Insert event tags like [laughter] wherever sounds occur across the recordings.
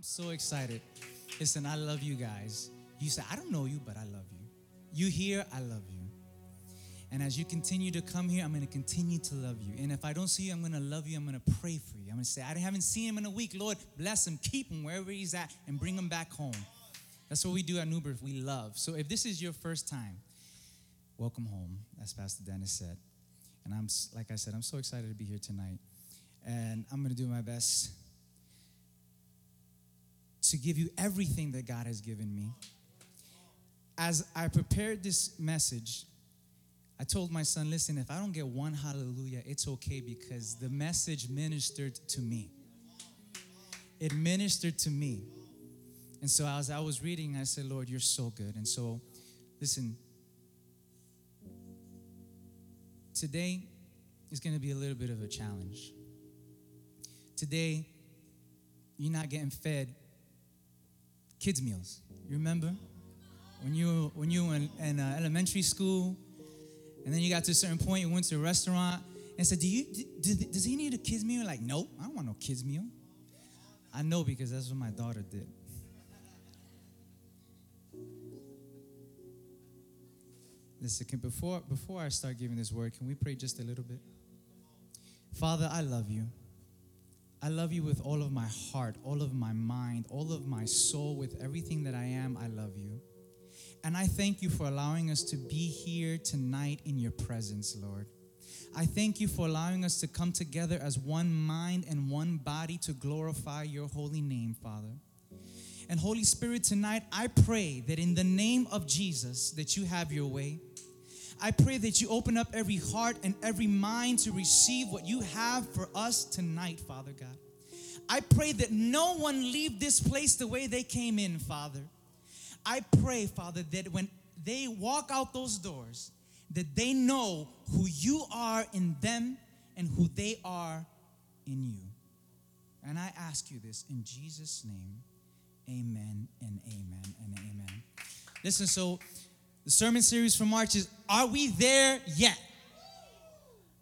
I'm so excited. Listen, I love you guys. You say, I don't know you, but I love you. You here, I love you. And as you continue to come here, I'm going to continue to love you. And if I don't see you, I'm going to love you. I'm going to pray for you. I'm going to say, I haven't seen him in a week. Lord, bless him, keep him wherever he's at, and bring him back home. That's what we do at New Birth. We love. So if this is your first time, welcome home, as Pastor Dennis said. And I'm, like I said, I'm so excited to be here tonight. And I'm going to do my best to give you everything that God has given me. As I prepared this message, I told my son, listen, if I don't get one hallelujah, it's okay because the message ministered to me. It ministered to me. And so as I was reading, I said, Lord, you're so good. And so, listen, today is going to be a little bit of a challenge. Today, you're not getting fed kids' meals. You remember? When you, when you were in, in uh, elementary school, and then you got to a certain point, you went to a restaurant and said, Do you, do, does he need a kids' meal? Like, nope, I don't want no kids' meal. I know because that's what my daughter did. Listen, before, before I start giving this word, can we pray just a little bit? Father, I love you. I love you with all of my heart, all of my mind, all of my soul, with everything that I am. I love you. And I thank you for allowing us to be here tonight in your presence, Lord. I thank you for allowing us to come together as one mind and one body to glorify your holy name, Father. And Holy Spirit, tonight I pray that in the name of Jesus that you have your way. I pray that you open up every heart and every mind to receive what you have for us tonight, Father God. I pray that no one leave this place the way they came in, Father. I pray, Father, that when they walk out those doors, that they know who you are in them and who they are in you. And I ask you this in Jesus' name. Amen and amen and amen. Listen, so the sermon series for March is Are We There Yet?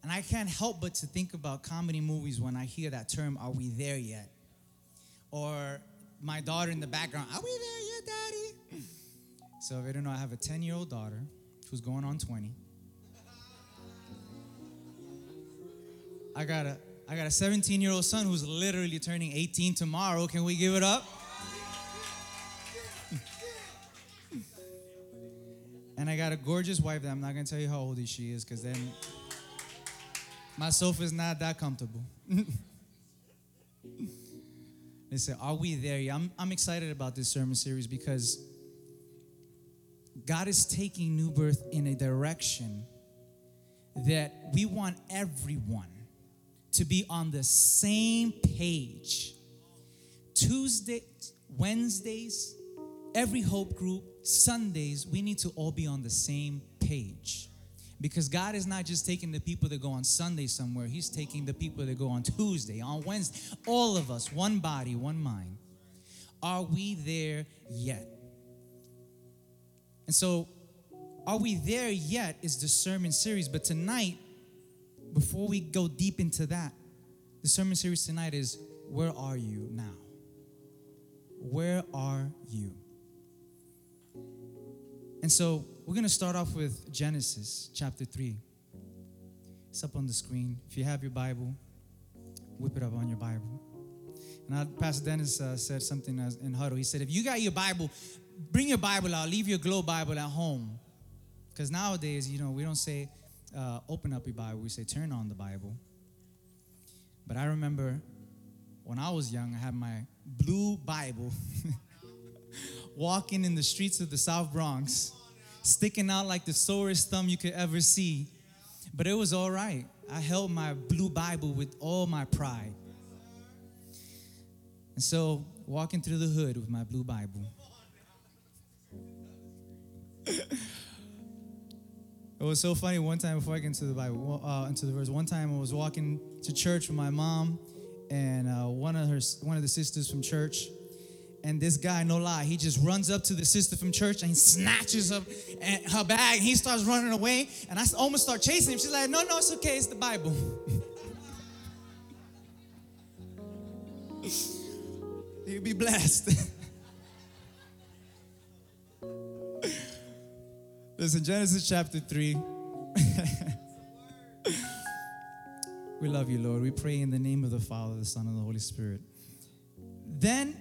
And I can't help but to think about comedy movies when I hear that term, Are We There Yet? Or my daughter in the background, Are we there yet, Daddy? So if you don't know, I have a 10 year old daughter who's going on 20. I got a I got a 17 year old son who's literally turning 18 tomorrow. Can we give it up? And I got a gorgeous wife that I'm not gonna tell you how old she is, because then my sofa's not that comfortable. They [laughs] Listen, are we there? I'm, I'm excited about this sermon series because God is taking New Birth in a direction that we want everyone to be on the same page. Tuesday, Wednesdays, every hope group, Sundays, we need to all be on the same page. Because God is not just taking the people that go on Sunday somewhere, He's taking the people that go on Tuesday, on Wednesday. All of us, one body, one mind. Are we there yet? And so, are we there yet is the sermon series. But tonight, before we go deep into that, the sermon series tonight is Where Are You Now? Where are And so we're going to start off with Genesis chapter 3. It's up on the screen. If you have your Bible, whip it up on your Bible. And I, Pastor Dennis uh, said something in huddle. He said, if you got your Bible, bring your Bible out. Leave your glow Bible at home. Because nowadays, you know, we don't say uh, open up your Bible. We say turn on the Bible. But I remember when I was young, I had my blue Bible [laughs] walking in the streets of the South Bronx, sticking out like the sorest thumb you could ever see. But it was all right. I held my blue Bible with all my pride. And so, walking through the hood with my blue Bible. it was so funny. One time before I get into the Bible, uh, into the verse, one time I was walking to church with my mom and uh, one of her, one of the sisters from church and this guy, no lie, he just runs up to the sister from church and he snatches up her bag and he starts running away. And I almost start chasing him. She's like, no, no, it's okay, it's the Bible. [laughs] You'll be blessed. [laughs] Listen, Genesis chapter 3. [laughs] we love you, Lord. We pray in the name of the Father, the Son, and the Holy Spirit. Then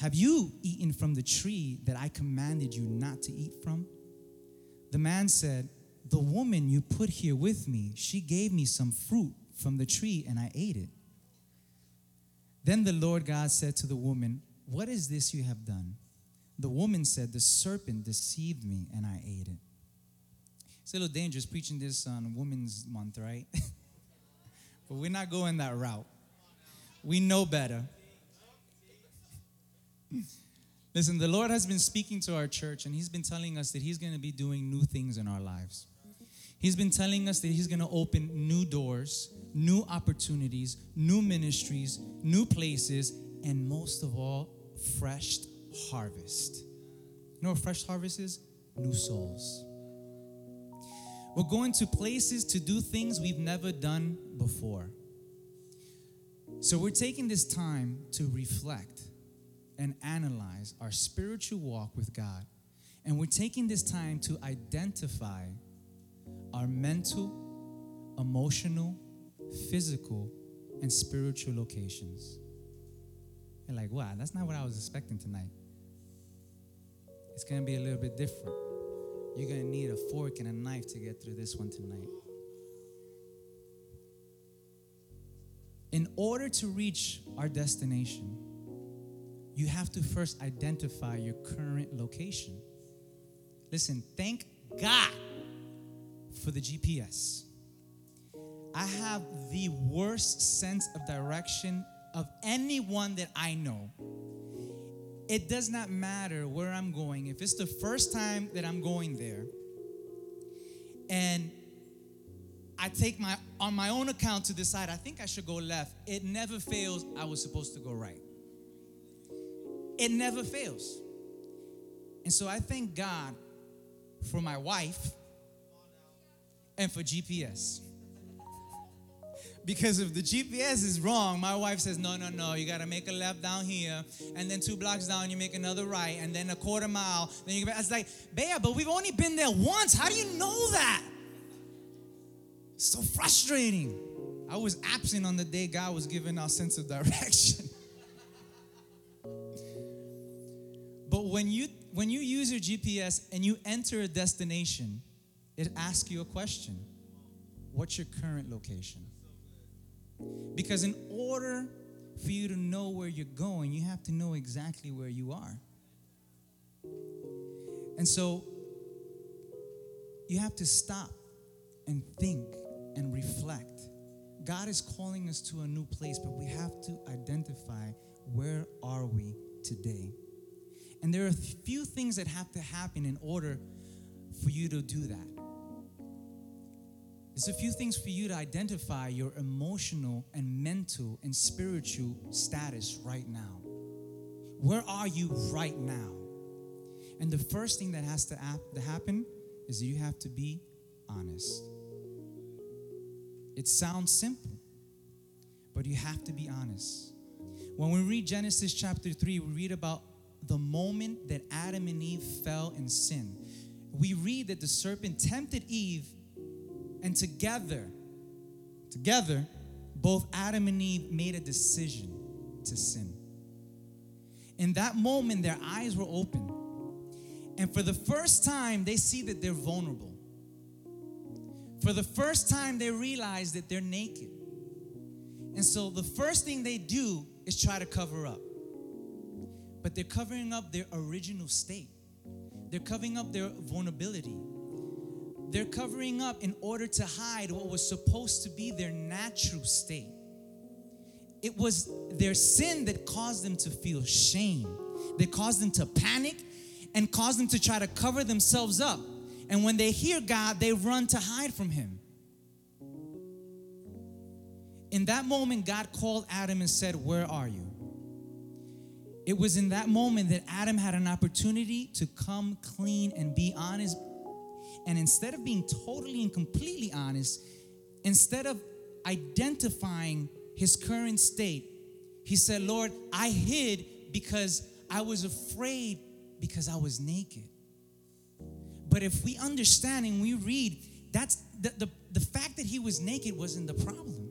Have you eaten from the tree that I commanded you not to eat from? The man said, The woman you put here with me, she gave me some fruit from the tree, and I ate it. Then the Lord God said to the woman, What is this you have done? The woman said, The serpent deceived me, and I ate it. It's a little dangerous preaching this on Women's Month, right? [laughs] but we're not going that route. We know better. Listen, the Lord has been speaking to our church, and He's been telling us that He's going to be doing new things in our lives. He's been telling us that He's going to open new doors, new opportunities, new ministries, new places, and most of all, fresh harvest. You know what fresh harvest is? New souls. We're going to places to do things we've never done before. So we're taking this time to reflect and analyze our spiritual walk with God. And we're taking this time to identify our mental, emotional, physical, and spiritual locations. You're like, wow, that's not what I was expecting tonight. It's gonna be a little bit different. You're to need a fork and a knife to get through this one tonight. In order to reach our destination, you have to first identify your current location. Listen, thank God for the GPS. I have the worst sense of direction of anyone that I know it does not matter where I'm going. If it's the first time that I'm going there, and I take my on my own account to decide I think I should go left, it never fails. I was supposed to go right. It never fails. And so I thank God for my wife and for GPS. Because if the GPS is wrong, my wife says, no, no, no, you gotta make a left down here, and then two blocks down, you make another right, and then a quarter mile. Then you get back. I was like, Bea, but we've only been there once. How do you know that? So frustrating. I was absent on the day God was giving our sense of direction. But when you when you use your GPS and you enter a destination, it asks you a question. What's your current location? Because in order for you to know where you're going, you have to know exactly where you are. And so you have to stop and think and reflect. God is calling us to a new place, but we have to identify where are we today. And there are a few things that have to happen in order for you to do that. There's a few things for you to identify your emotional and mental and spiritual status right now. Where are you right now? And the first thing that has to, happen is you have to be honest. It sounds simple, but you have to be honest. When we read Genesis chapter 3, we read about the moment that Adam and Eve fell in sin. We read that the serpent tempted Eve and together, together, both Adam and Eve made a decision to sin. In that moment, their eyes were open. And for the first time, they see that they're vulnerable. For the first time, they realize that they're naked. And so the first thing they do is try to cover up. But they're covering up their original state, they're covering up their vulnerability. They're covering up in order to hide what was supposed to be their natural state. it was their sin that caused them to feel shame, that caused them to panic and caused them to try to cover themselves up. And when they hear God, they run to hide from Him. In that moment, God called Adam and said, Where are you? It was in that moment that Adam had an opportunity to come clean and be honest. And instead of being totally and completely honest, instead of identifying his current state, he said, Lord, I hid because I was afraid because I was naked. But if we understand and we read, that's the, the, the fact that he was naked wasn't the problem.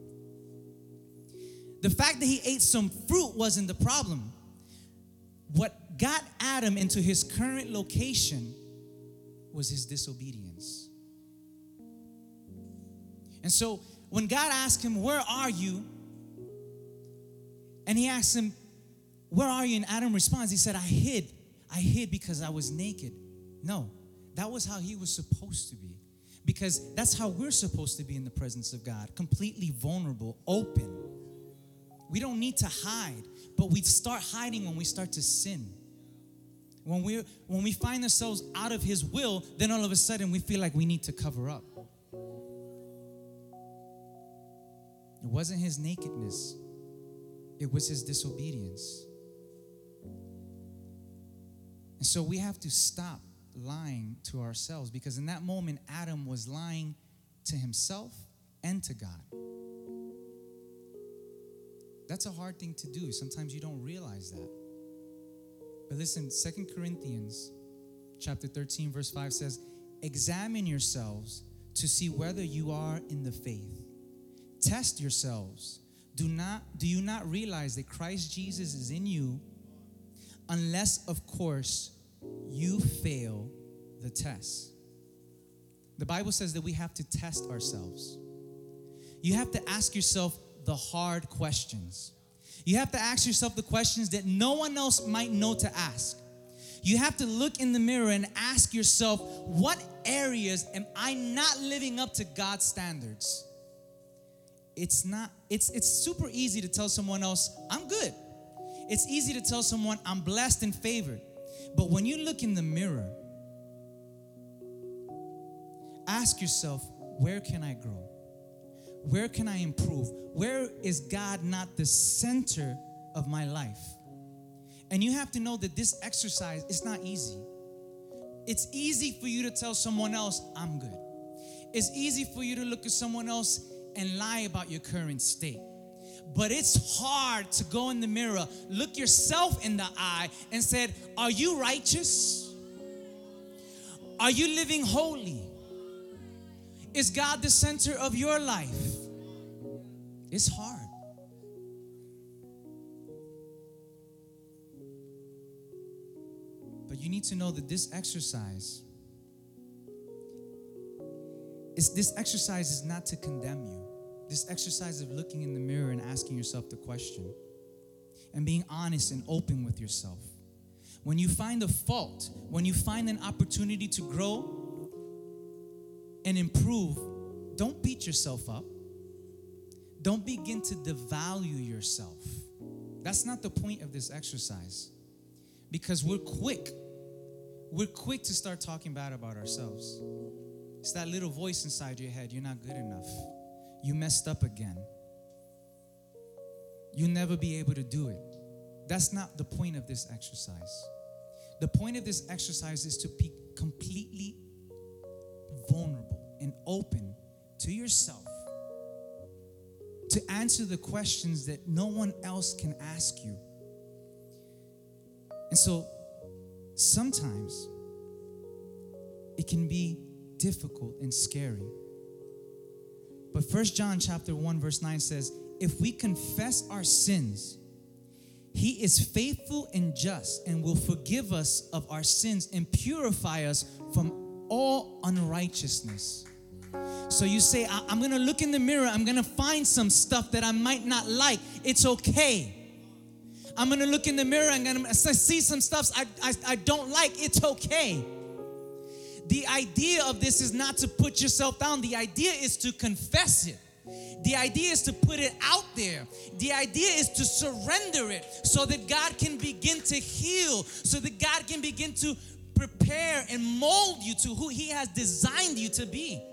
The fact that he ate some fruit wasn't the problem. What got Adam into his current location was his disobedience. And so when God asked him, Where are you? And he asked him, Where are you? And Adam responds, He said, I hid. I hid because I was naked. No, that was how he was supposed to be. Because that's how we're supposed to be in the presence of God completely vulnerable, open. We don't need to hide, but we start hiding when we start to sin. When we when we find ourselves out of his will, then all of a sudden we feel like we need to cover up. It wasn't his nakedness. It was his disobedience. And so we have to stop lying to ourselves because in that moment, Adam was lying to himself and to God. That's a hard thing to do. Sometimes you don't realize that. But listen, Second Corinthians chapter 13 verse 5 says, "Examine yourselves to see whether you are in the faith. Test yourselves. Do not do you not realize that Christ Jesus is in you unless of course you fail the test. The Bible says that we have to test ourselves. You have to ask yourself the hard questions. You have to ask yourself the questions that no one else might know to ask. You have to look in the mirror and ask yourself, what areas am I not living up to God's standards? It's not, it's it's super easy to tell someone else, I'm good. It's easy to tell someone I'm blessed and favored. But when you look in the mirror, ask yourself, where can I grow? Where can I improve? Where is God not the center of my life? And you have to know that this exercise is not easy. It's easy for you to tell someone else, I'm good. It's easy for you to look at someone else and lie about your current state. But it's hard to go in the mirror, look yourself in the eye, and said, Are you righteous? Are you living holy? Is God the center of your life? It's hard. But you need to know that this exercise is this exercise is not to condemn you. This exercise of looking in the mirror and asking yourself the question and being honest and open with yourself. When you find a fault, when you find an opportunity to grow and improve, don't beat yourself up. Don't begin to devalue yourself. That's not the point of this exercise. Because we're quick. We're quick to start talking bad about ourselves. It's that little voice inside your head you're not good enough. You messed up again. You'll never be able to do it. That's not the point of this exercise. The point of this exercise is to be completely vulnerable and open to yourself to answer the questions that no one else can ask you. And so sometimes it can be difficult and scary. But First John chapter 1 verse 9 says, "If we confess our sins, he is faithful and just and will forgive us of our sins and purify us from all unrighteousness." So you say, I- am gonna look in the mirror, I'm gonna find some stuff that I might not like. It's okay. I'm gonna look in the mirror, I'm gonna see some stuff I, I, I don't like. It's okay. The idea of this is not to put yourself down, the idea is to confess it. The idea is to put it out there. The idea is to surrender it so that God can begin to heal, so that God can begin to prepare and mold you to who He has designed you to be.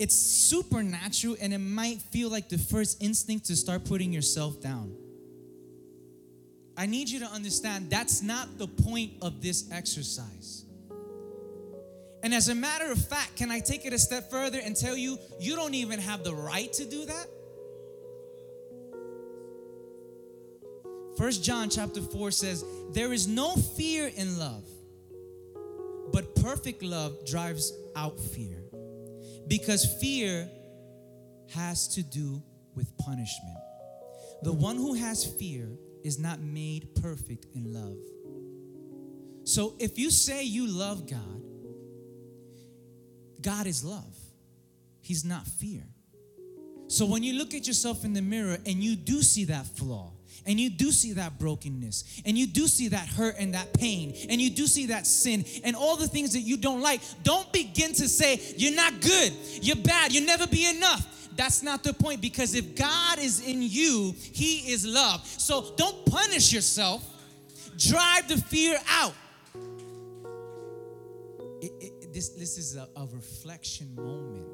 It's supernatural and it might feel like the first instinct to start putting yourself down. I need you to understand that's not the point of this exercise. And as a matter of fact, can I take it a step further and tell you, you don't even have the right to do that? First John chapter 4 says, There is no fear in love, but perfect love drives out fear. Because fear has to do with punishment. The one who has fear is not made perfect in love. So if you say you love God, God is love. He's not fear. So when you look at yourself in the mirror and you do see that flaw, and you do see that brokenness, and you do see that hurt and that pain, and you do see that sin and all the things that you don't like, don't begin to say, You're not good, you're bad, you'll never be enough. That's not the point because if God is in you, He is love. So don't punish yourself, drive the fear out. It, it, this, this is a, a reflection moment.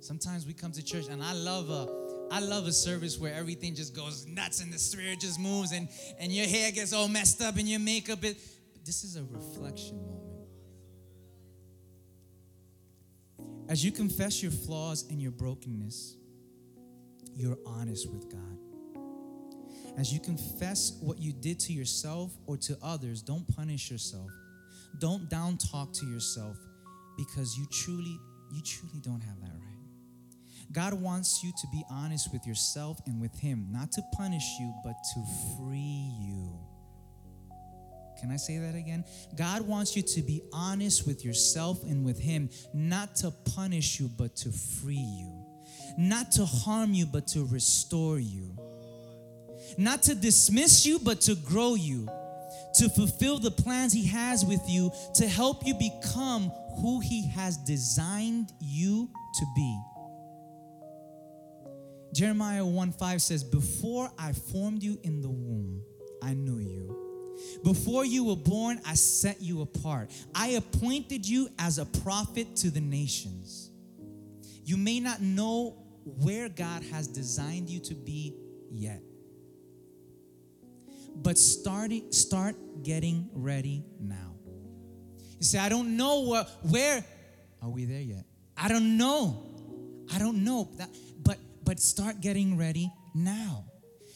Sometimes we come to church, and I love a I love a service where everything just goes nuts and the spirit just moves and, and your hair gets all messed up and your makeup is. This is a reflection moment. As you confess your flaws and your brokenness, you're honest with God. As you confess what you did to yourself or to others, don't punish yourself. Don't down talk to yourself because you truly, you truly don't have that right. God wants you to be honest with yourself and with Him, not to punish you, but to free you. Can I say that again? God wants you to be honest with yourself and with Him, not to punish you, but to free you. Not to harm you, but to restore you. Not to dismiss you, but to grow you. To fulfill the plans He has with you, to help you become who He has designed you to be. Jeremiah 1 5 says, Before I formed you in the womb, I knew you. Before you were born, I set you apart. I appointed you as a prophet to the nations. You may not know where God has designed you to be yet. But start, start getting ready now. You say, I don't know where, where are we there yet? I don't know. I don't know. That, but start getting ready now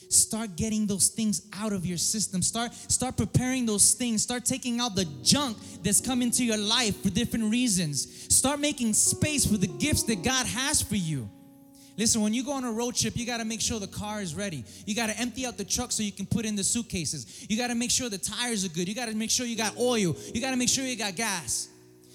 start getting those things out of your system start start preparing those things start taking out the junk that's come into your life for different reasons start making space for the gifts that god has for you Listen, when you go on a road trip, you got to make sure the car is ready. You got to empty out the truck so you can put in the suitcases. You got to make sure the tires are good. You got to make sure you got oil. You got to make sure you got gas.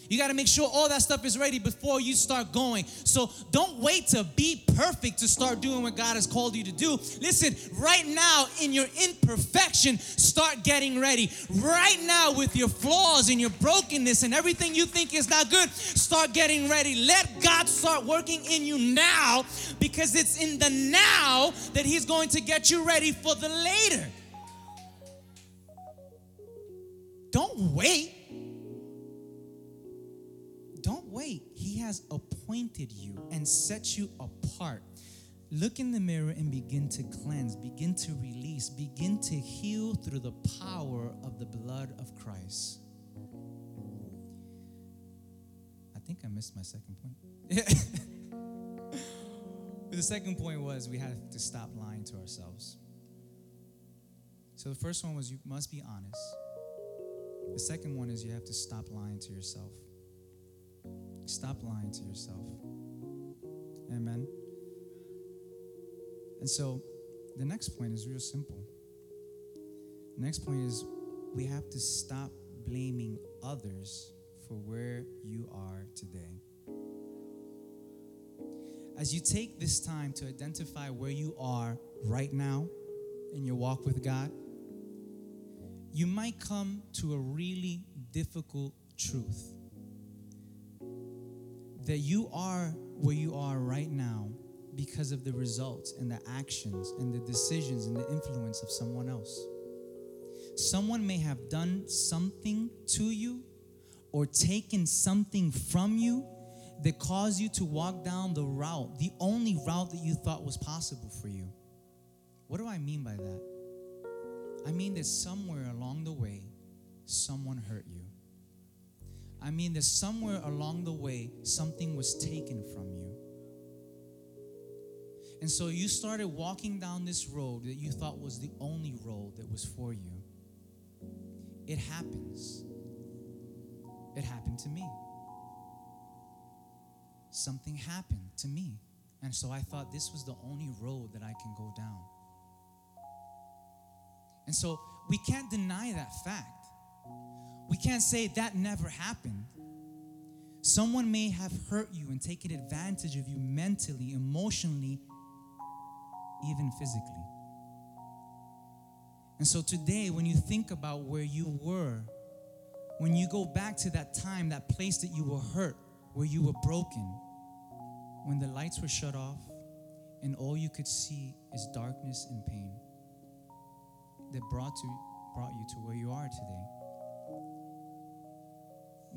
You got to make sure all that stuff is ready before you start going. So don't wait to be perfect to start doing what God has called you to do. Listen, right now in your imperfection, start getting ready. Right now with your flaws and your brokenness and everything you think is not good, start getting ready. Let God start working in you now because it's in the now that He's going to get you ready for the later. Don't wait has appointed you and set you apart. Look in the mirror and begin to cleanse, begin to release, begin to heal through the power of the blood of Christ. I think I missed my second point. [laughs] the second point was we have to stop lying to ourselves. So the first one was you must be honest. The second one is you have to stop lying to yourself. Stop lying to yourself. Amen. And so the next point is real simple. Next point is we have to stop blaming others for where you are today. As you take this time to identify where you are right now in your walk with God, you might come to a really difficult truth that you are where you are right now because of the results and the actions and the decisions and the influence of someone else. Someone may have done something to you or taken something from you that caused you to walk down the route, the only route that you thought was possible for you. What do I mean by that? I mean that somewhere along the way, someone hurt you. I mean that somewhere along the way, something was taken from you. And so you started walking down this road that you thought was the only road that was for you. It happens. It happened to me. Something happened to me. And so I thought this was the only road that I can go down. And so we can't deny that fact. We can't say that never happened. Someone may have hurt you and taken advantage of you mentally, emotionally, even physically. And so today, when you think about where you were, when you go back to that time, that place that you were hurt, where you were broken, when the lights were shut off and all you could see is darkness and pain that brought, to, brought you to where you are today.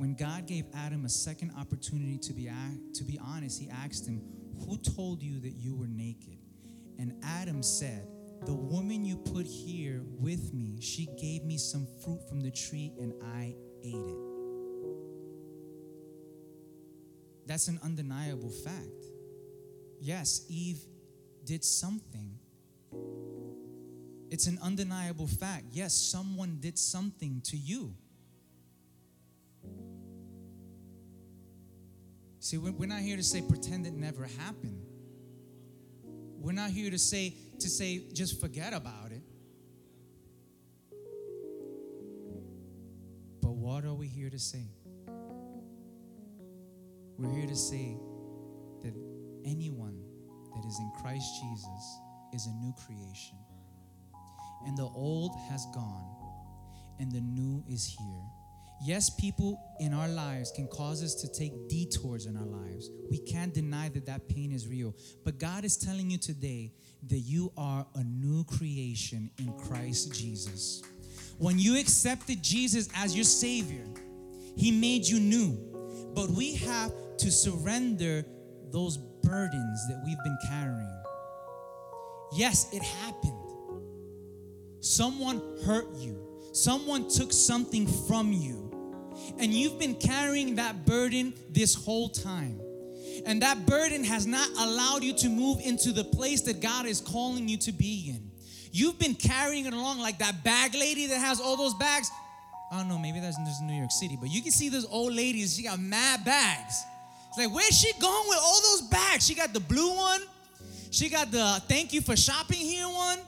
When God gave Adam a second opportunity to be, to be honest, he asked him, Who told you that you were naked? And Adam said, The woman you put here with me, she gave me some fruit from the tree and I ate it. That's an undeniable fact. Yes, Eve did something. It's an undeniable fact. Yes, someone did something to you. See, we're not here to say pretend it never happened. We're not here to say to say just forget about it. But what are we here to say? We're here to say that anyone that is in Christ Jesus is a new creation. And the old has gone and the new is here. Yes, people in our lives can cause us to take detours in our lives. We can't deny that that pain is real. But God is telling you today that you are a new creation in Christ Jesus. When you accepted Jesus as your Savior, He made you new. But we have to surrender those burdens that we've been carrying. Yes, it happened. Someone hurt you, someone took something from you and you've been carrying that burden this whole time. And that burden has not allowed you to move into the place that God is calling you to be in. You've been carrying it along like that bag lady that has all those bags. I don't know, maybe that's just New York City, but you can see this old lady, she got mad bags. It's like, where's she going with all those bags? She got the blue one, she got the thank you for shopping here one,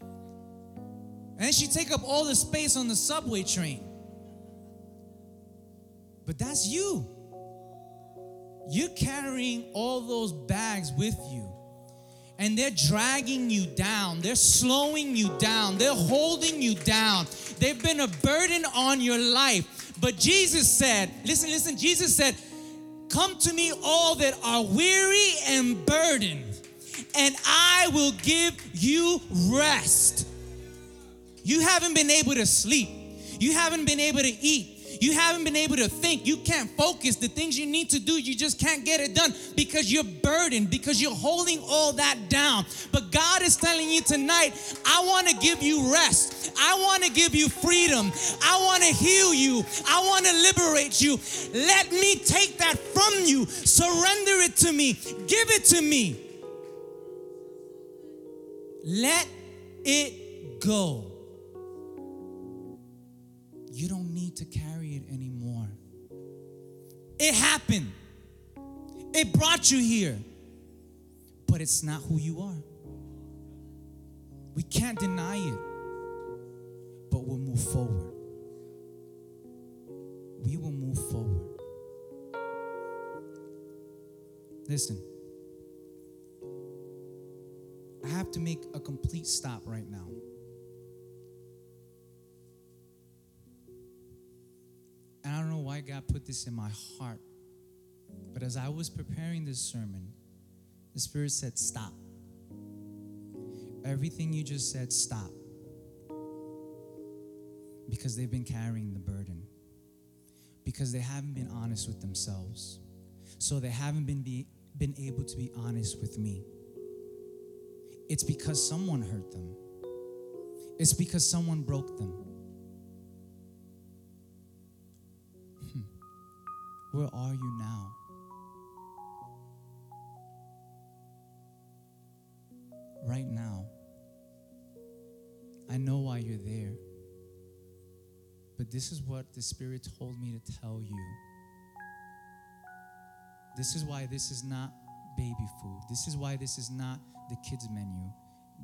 and then she take up all the space on the subway train. But that's you. You're carrying all those bags with you. And they're dragging you down. They're slowing you down. They're holding you down. They've been a burden on your life. But Jesus said, listen, listen, Jesus said, Come to me, all that are weary and burdened, and I will give you rest. You haven't been able to sleep, you haven't been able to eat, you haven't been able to think. You can't focus. The things you need to do, you just can't get it done because you're burdened, because you're holding all that down. But God is telling you tonight, I want to give you rest. I want to give you freedom. I want to heal you. I want to liberate you. Let me take that from you. Surrender it to me. Give it to me. Let it go. You don't need to carry. It happened, it brought you here, but it's not who you are. We can't deny it, but we'll move forward. We will move forward. Listen, I have to make a complete stop right now. And I don't know why God put this in my heart. But as I was preparing this sermon, the Spirit said, Stop. Everything you just said, stop. Because they've been carrying the burden. Because they haven't been honest with themselves. So they haven't been, be, been able to be honest with me. It's because someone hurt them, it's because someone broke them. Where are you now? Right now. I know why you're there. But this is what the Spirit told me to tell you. This is why this is not baby food. This is why this is not the kids' menu.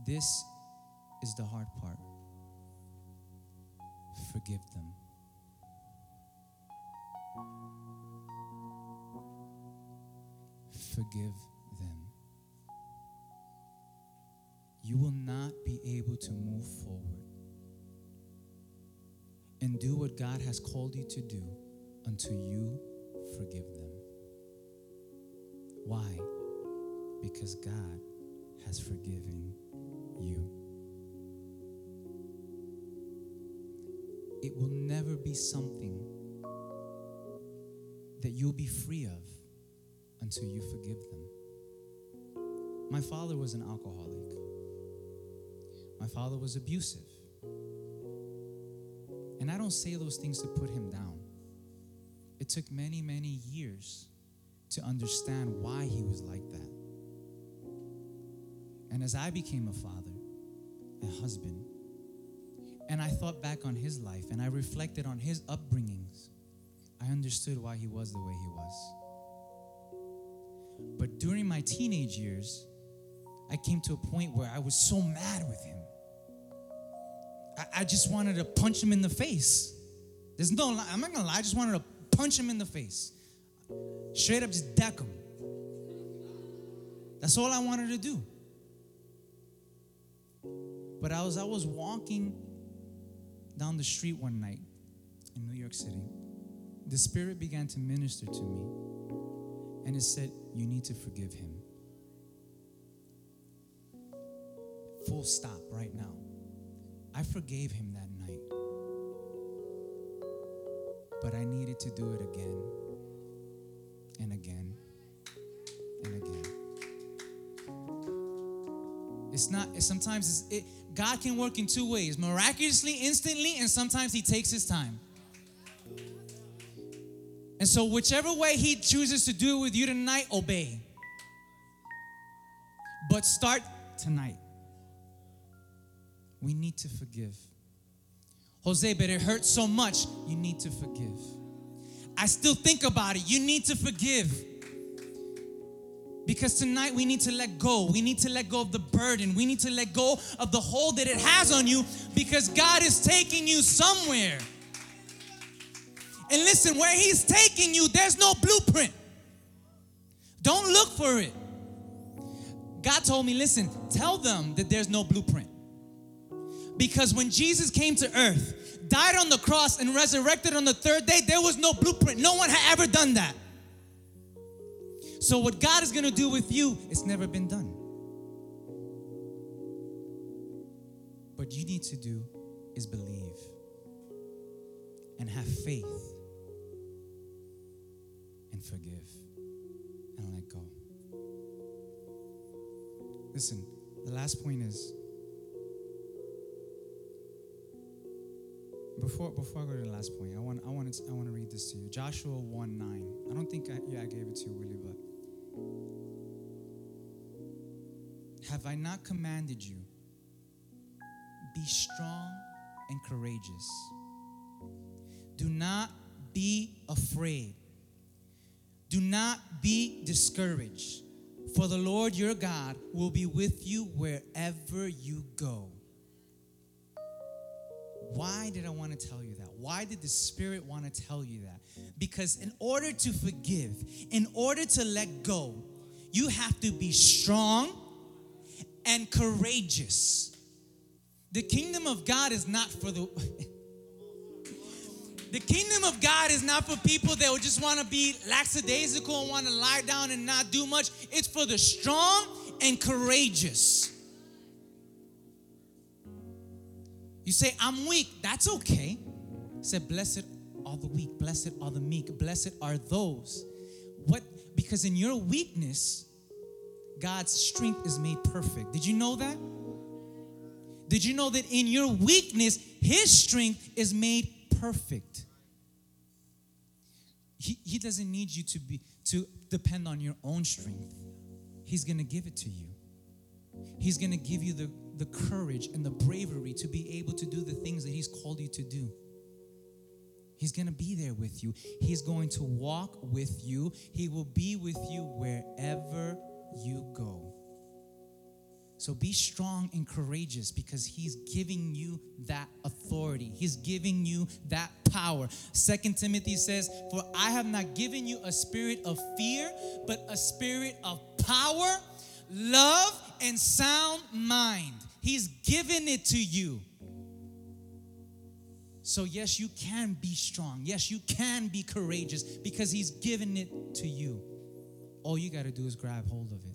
This is the hard part. Forgive them. Forgive them. You will not be able to move forward and do what God has called you to do until you forgive them. Why? Because God has forgiven you. It will never be something that you'll be free of until you forgive them. My father was an alcoholic. My father was abusive. And I don't say those things to put him down. It took many, many years to understand why he was like that. And as I became a father, a husband, and I thought back on his life and I reflected on his upbringings, I understood why he was the way he was. But during my teenage years, I came to a point where I was so mad with him. I, I just wanted to punch him in the face. There's no. I'm not gonna lie, I just wanted to punch him in the face. Straight up just deck him. That's all I wanted to do. But I was I was walking down the street one night in New York City. The Spirit began to minister to me, and it said, You need to forgive him. Full stop right now. I forgave him that night, but I needed to do it again and again and again. It's not, sometimes it's, it, God can work in two ways miraculously, instantly, and sometimes He takes His time. And so, whichever way He chooses to do it with you tonight, obey. But start tonight. We need to forgive. Jose, but it hurts so much. You need to forgive. I still think about it. You need to forgive. Because tonight we need to let go. We need to let go of the burden. We need to let go of the hold that it has on you because God is taking you somewhere. And listen, where He's taking you, there's no blueprint. Don't look for it. God told me, listen, tell them that there's no blueprint. Because when Jesus came to earth, died on the cross, and resurrected on the third day, there was no blueprint. No one had ever done that. So, what God is going to do with you, it's never been done. What you need to do is believe and have faith forgive and let go. Listen, the last point is before before I go to the last point, I want I want to, I want to read this to you. Joshua 1 9. I don't think I, yeah, I gave it to you, Willie, but have I not commanded you? Be strong and courageous. Do not be afraid. Do not be discouraged, for the Lord your God will be with you wherever you go. Why did I want to tell you that? Why did the Spirit want to tell you that? Because in order to forgive, in order to let go, you have to be strong and courageous. The kingdom of God is not for the [laughs] The kingdom of God is not for people that would just want to be lackadaisical and want to lie down and not do much. It's for the strong and courageous. You say, I'm weak. That's okay. He said, Blessed are the weak, blessed are the meek, blessed are those. What? Because in your weakness, God's strength is made perfect. Did you know that? Did you know that in your weakness, His strength is made perfect? He, he doesn't need you to be to depend on your own strength. He's gonna give it to you. He's gonna give you the, the courage and the bravery to be able to do the things that He's called you to do. He's to be there with you. He's going to walk with you. He will be with you wherever you go. So be strong and courageous because he's giving you that authority. He's giving you that power. Second Timothy says, "For I have not given you a spirit of fear, but a spirit of power, love, and sound mind." He's given it to you. So, yes, you can be strong. Yes, you can be courageous because He's given it to you. All you got to do is grab hold of it.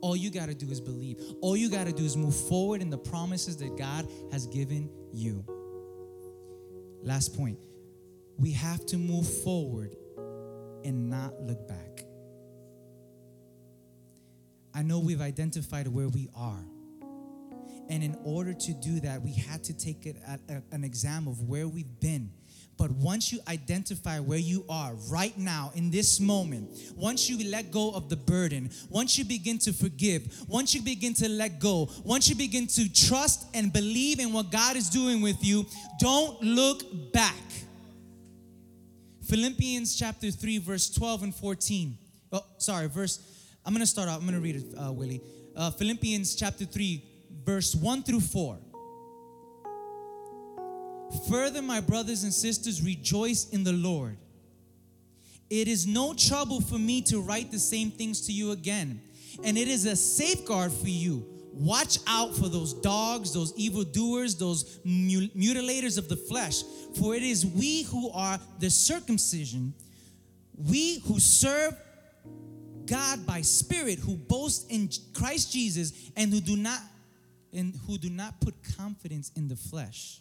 All you got to do is believe. All you got to do is move forward in the promises that God has given you. Last point we have to move forward and not look back. I know we've identified where we are. And in order to do that, we had to take an exam of where we've been. But once you identify where you are right now in this moment, once you let go of the burden, once you begin to forgive, once you begin to let go, once you begin to trust and believe in what God is doing with you, don't look back. Philippians chapter 3, verse 12 and 14. Oh, sorry, verse, I'm gonna start out, I'm gonna read it, uh, Willie. Uh, Philippians chapter 3, verse 1 through 4. Further, my brothers and sisters, rejoice in the Lord. It is no trouble for me to write the same things to you again, and it is a safeguard for you. Watch out for those dogs, those evildoers, those mutilators of the flesh, for it is we who are the circumcision, we who serve God by spirit, who boast in Christ Jesus, and who do not and who do not put confidence in the flesh,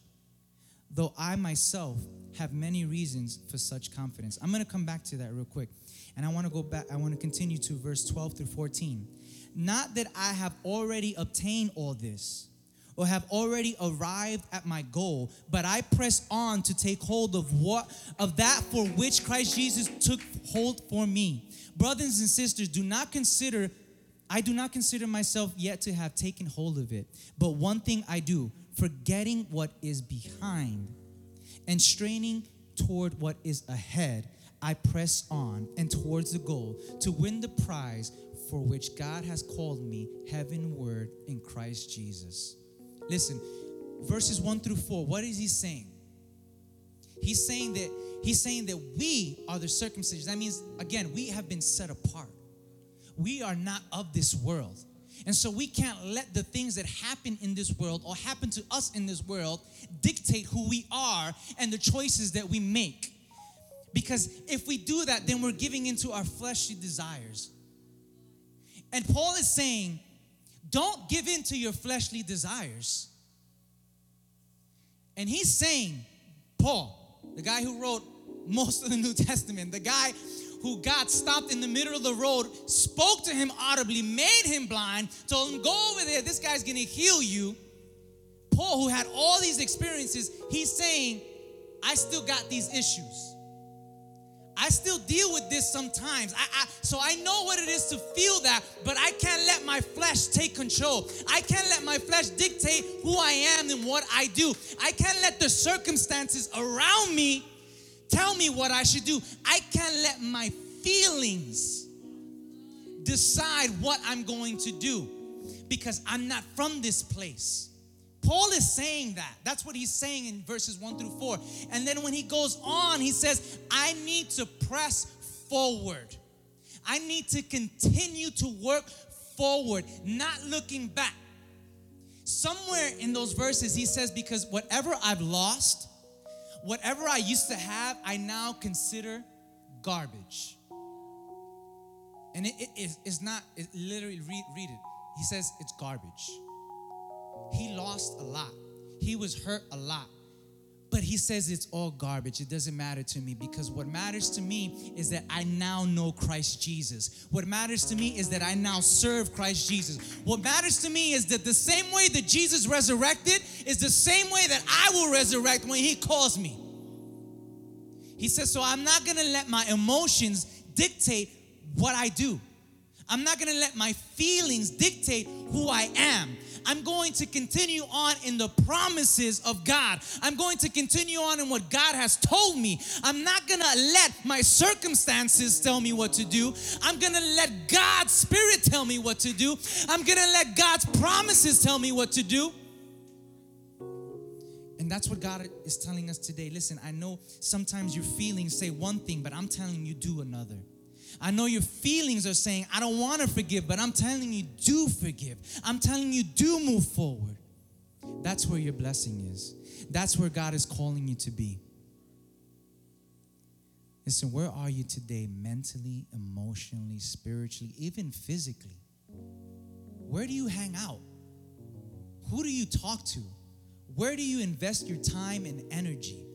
though I myself have many reasons for such confidence. I'm going to come back to that real quick. And I want to go back, I want to continue to verse 12 through 14. Not that I have already obtained all this or have already arrived at my goal, but I press on to take hold of what of that for which Christ Jesus took hold for me. Brothers and sisters, do not consider I do not consider myself yet to have taken hold of it. But one thing I do, forgetting what is behind and straining toward what is ahead, I press on and towards the goal to win the prize for which God has called me heavenward in Christ Jesus. Listen, verses 1 through 4, what is he saying? He's saying that he's saying that we are the circumcision. That means again, we have been set apart we are not of this world. And so we can't let the things that happen in this world or happen to us in this world dictate who we are and the choices that we make. Because if we do that, then we're giving into our fleshly desires. And Paul is saying, don't give in to your fleshly desires. And he's saying, Paul, the guy who wrote most of the New Testament, the guy who God stopped in the middle of the road, spoke to him audibly, made him blind, told him, Go over there, this guy's gonna heal you. Paul, who had all these experiences, he's saying, I still got these issues. I still deal with this sometimes. I, I, so I know what it is to feel that, but I can't let my flesh take control. I can't let my flesh dictate who I am and what I do. I can't let the circumstances around me tell me what I should do. I can't let my feelings decide what I'm going to do because I'm not from this place. Paul is saying that. That's what he's saying in verses 1 through 4. And then when he goes on, he says, I need to press forward. I need to continue to work forward, not looking back. Somewhere in those verses, he says, Because whatever I've lost, Whatever I used to have, I now consider garbage. And it, it is it's not, it literally, read, read it. He says it's garbage. He lost a lot, he was hurt a lot. But he says it's all garbage. It doesn't matter to me because what matters to me is that I now know Christ Jesus. What matters to me is that I now serve Christ Jesus. What matters to me is that the same way that Jesus resurrected is the same way that I will resurrect when he calls me. He says, So I'm not gonna let my emotions dictate what I do. I'm not gonna let my feelings dictate who I am. I'm going to continue on in the promises of God. I'm going to continue on in what God has told me. I'm not going to let my circumstances tell me what to do. I'm going to let God's Spirit tell me what to do. I'm going to let God's promises tell me what to do. And that's what God is telling us today. Listen, I know sometimes your feelings say one thing, but I'm telling you, do another. I know your feelings are saying, I don't want to forgive, but I'm telling you, do forgive. I'm telling you, do move forward. That's where your blessing is. That's where God is calling you to be. Listen, where are you today, mentally, emotionally, spiritually, even physically? Where do you hang out? Who do you talk to? Where do you invest your time and energy?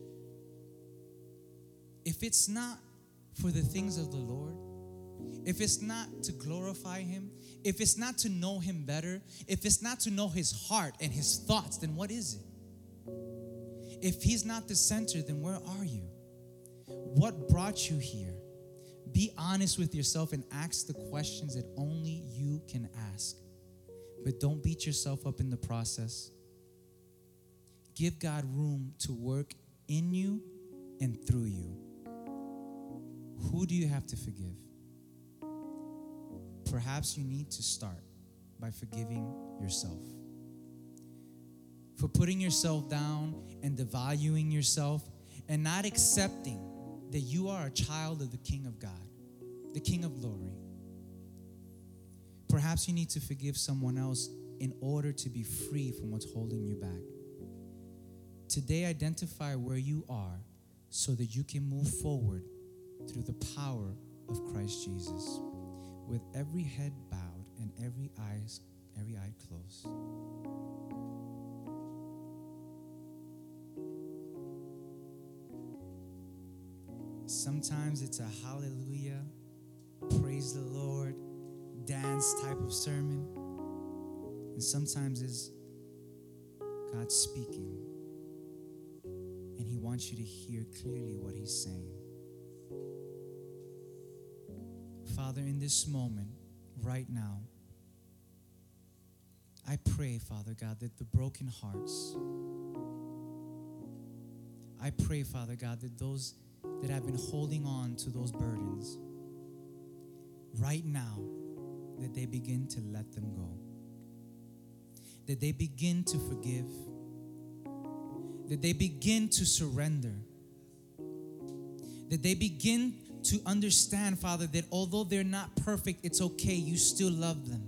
If it's not for the things of the Lord, if it's not to glorify Him, if it's not to know Him better, if it's not to know His heart and His thoughts, then what is it? If He's not the center, then where are you? What brought you here? Be honest with yourself and ask the questions that only you can ask. But don't beat yourself up in the process. Give God room to work in you and through you. Who do you have to forgive? Perhaps you need to start by forgiving yourself. For putting yourself down and devaluing yourself and not accepting that you are a child of the King of God, the King of glory. Perhaps you need to forgive someone else in order to be free from what's holding you back. Today, identify where you are so that you can move forward through the power of Christ Jesus with every head bowed and every eyes every eye closed. Sometimes it's a hallelujah, praise the Lord, dance type of sermon. And sometimes it's God speaking. And He wants you to hear clearly what He's saying. Father, in this moment, right now, I pray, Father God, that the broken hearts, I pray, Father God, that those that have been holding on to those burdens, right now, that they begin to let them go. That they begin to forgive. That they begin to surrender. That they begin to understand, Father, that although they're not perfect, it's okay. You still love them.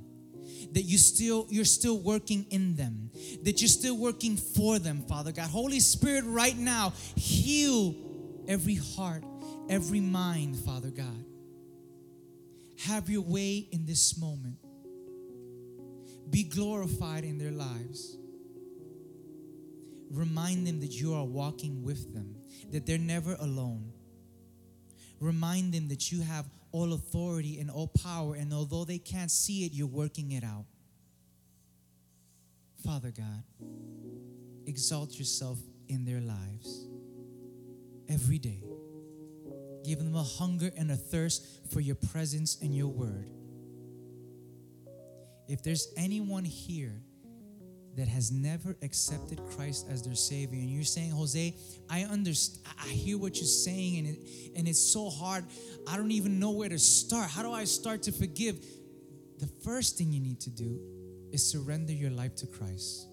That you still you're still working in them. That you're still working for them, Father God. Holy Spirit, right now, heal every heart, every mind, Father God. Have your way in this moment. Be glorified in their lives. Remind them that you are walking with them, that they're never alone Remind them that you have all authority and all power, and although they can't see it, you're working it out. Father God, exalt yourself in their lives every day. Give them a hunger and a thirst for your presence and your word. If there's anyone here that has never accepted Christ as their Savior, and you're saying, Jose, I understand, I hear what you're saying, and, it, and it's so hard. I don't even know where to start. How do I start to forgive? The first thing you need to do is surrender your life to Christ.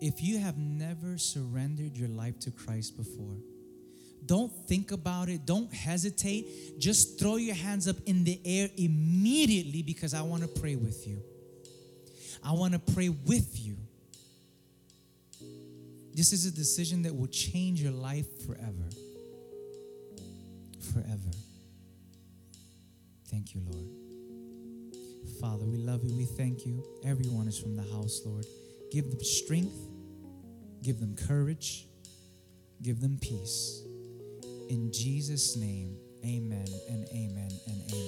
If you have never surrendered your life to Christ before, don't think about it. Don't hesitate. Just throw your hands up in the air immediately because I want to pray with you. I want to pray with you. This is a decision that will change your life forever. Forever. Thank you, Lord. Father, we love you. We thank you. Everyone is from the house, Lord. Give them strength, give them courage, give them peace. In Jesus' name, amen and amen, and amen.